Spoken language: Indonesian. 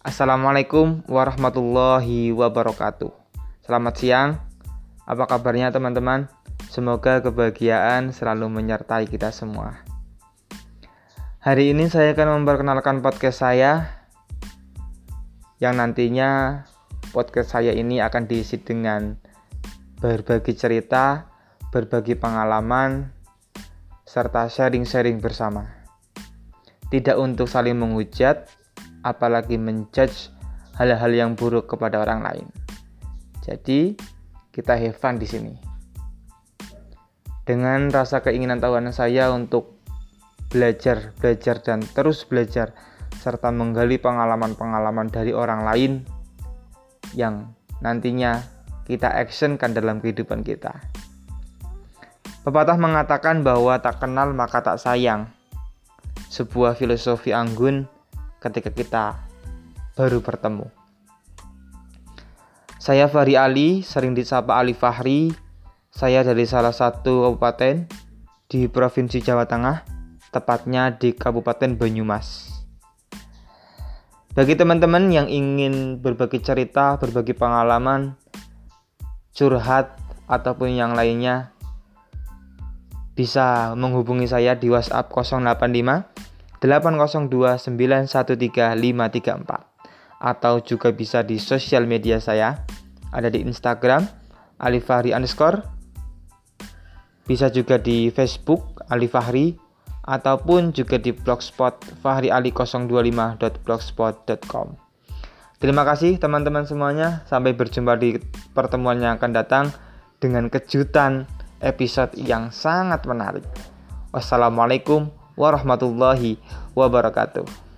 Assalamualaikum warahmatullahi wabarakatuh. Selamat siang. Apa kabarnya teman-teman? Semoga kebahagiaan selalu menyertai kita semua. Hari ini saya akan memperkenalkan podcast saya yang nantinya podcast saya ini akan diisi dengan berbagi cerita, berbagi pengalaman, serta sharing-sharing bersama tidak untuk saling menghujat, apalagi menjudge hal-hal yang buruk kepada orang lain. Jadi, kita have fun di sini. Dengan rasa keinginan tahuan saya untuk belajar, belajar dan terus belajar serta menggali pengalaman-pengalaman dari orang lain yang nantinya kita actionkan dalam kehidupan kita. Pepatah mengatakan bahwa tak kenal maka tak sayang sebuah filosofi anggun ketika kita baru bertemu. Saya Fahri Ali, sering disapa Ali Fahri. Saya dari salah satu kabupaten di Provinsi Jawa Tengah, tepatnya di Kabupaten Banyumas. Bagi teman-teman yang ingin berbagi cerita, berbagi pengalaman, curhat, ataupun yang lainnya, bisa menghubungi saya di WhatsApp 085 802 atau juga bisa di sosial media saya ada di Instagram alifahri underscore. Bisa juga di Facebook alifahri ataupun juga di blogspot fahriali025.blogspot.com Terima kasih teman-teman semuanya. Sampai berjumpa di pertemuan yang akan datang dengan kejutan episode yang sangat menarik. Wassalamualaikum warahmatullahi wabarakatuh.